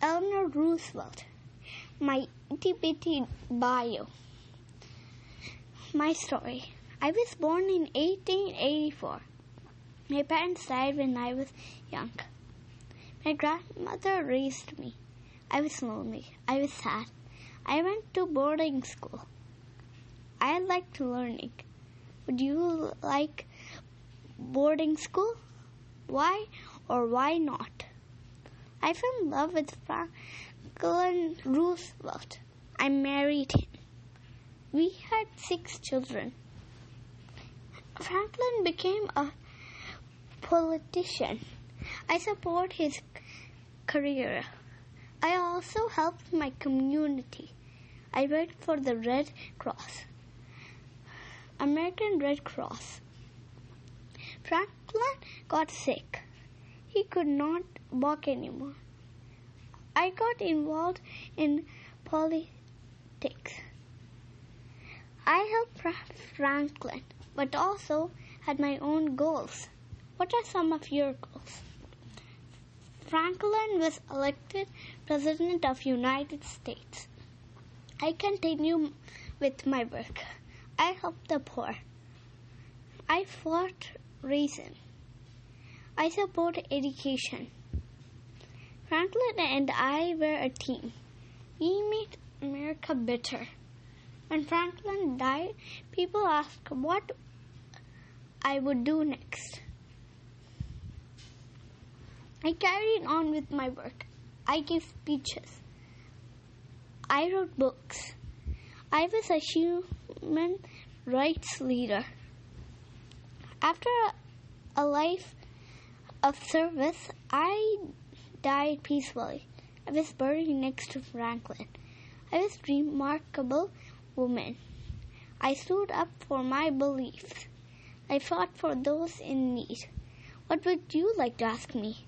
Eleanor Roosevelt. My bitty bio. My story. I was born in 1884. My parents died when I was young. My grandmother raised me. I was lonely. I was sad. I went to boarding school. I liked learning. Would you like boarding school? Why or why not? I fell in love with Franklin Roosevelt. I married him. We had six children. Franklin became a politician. I support his career. I also helped my community. I worked for the Red Cross, American Red Cross. Franklin got sick. He could not walk anymore. I got involved in politics. I helped Franklin, but also had my own goals. What are some of your goals? Franklin was elected President of United States. I continue with my work. I help the poor. I fought racism. I support education. Franklin and I were a team. We made America better. When Franklin died, people asked what I would do next. I carried on with my work. I gave speeches. I wrote books. I was a human rights leader. After a life of service, I died peacefully. I was buried next to Franklin. I was a remarkable woman. I stood up for my beliefs. I fought for those in need. What would you like to ask me?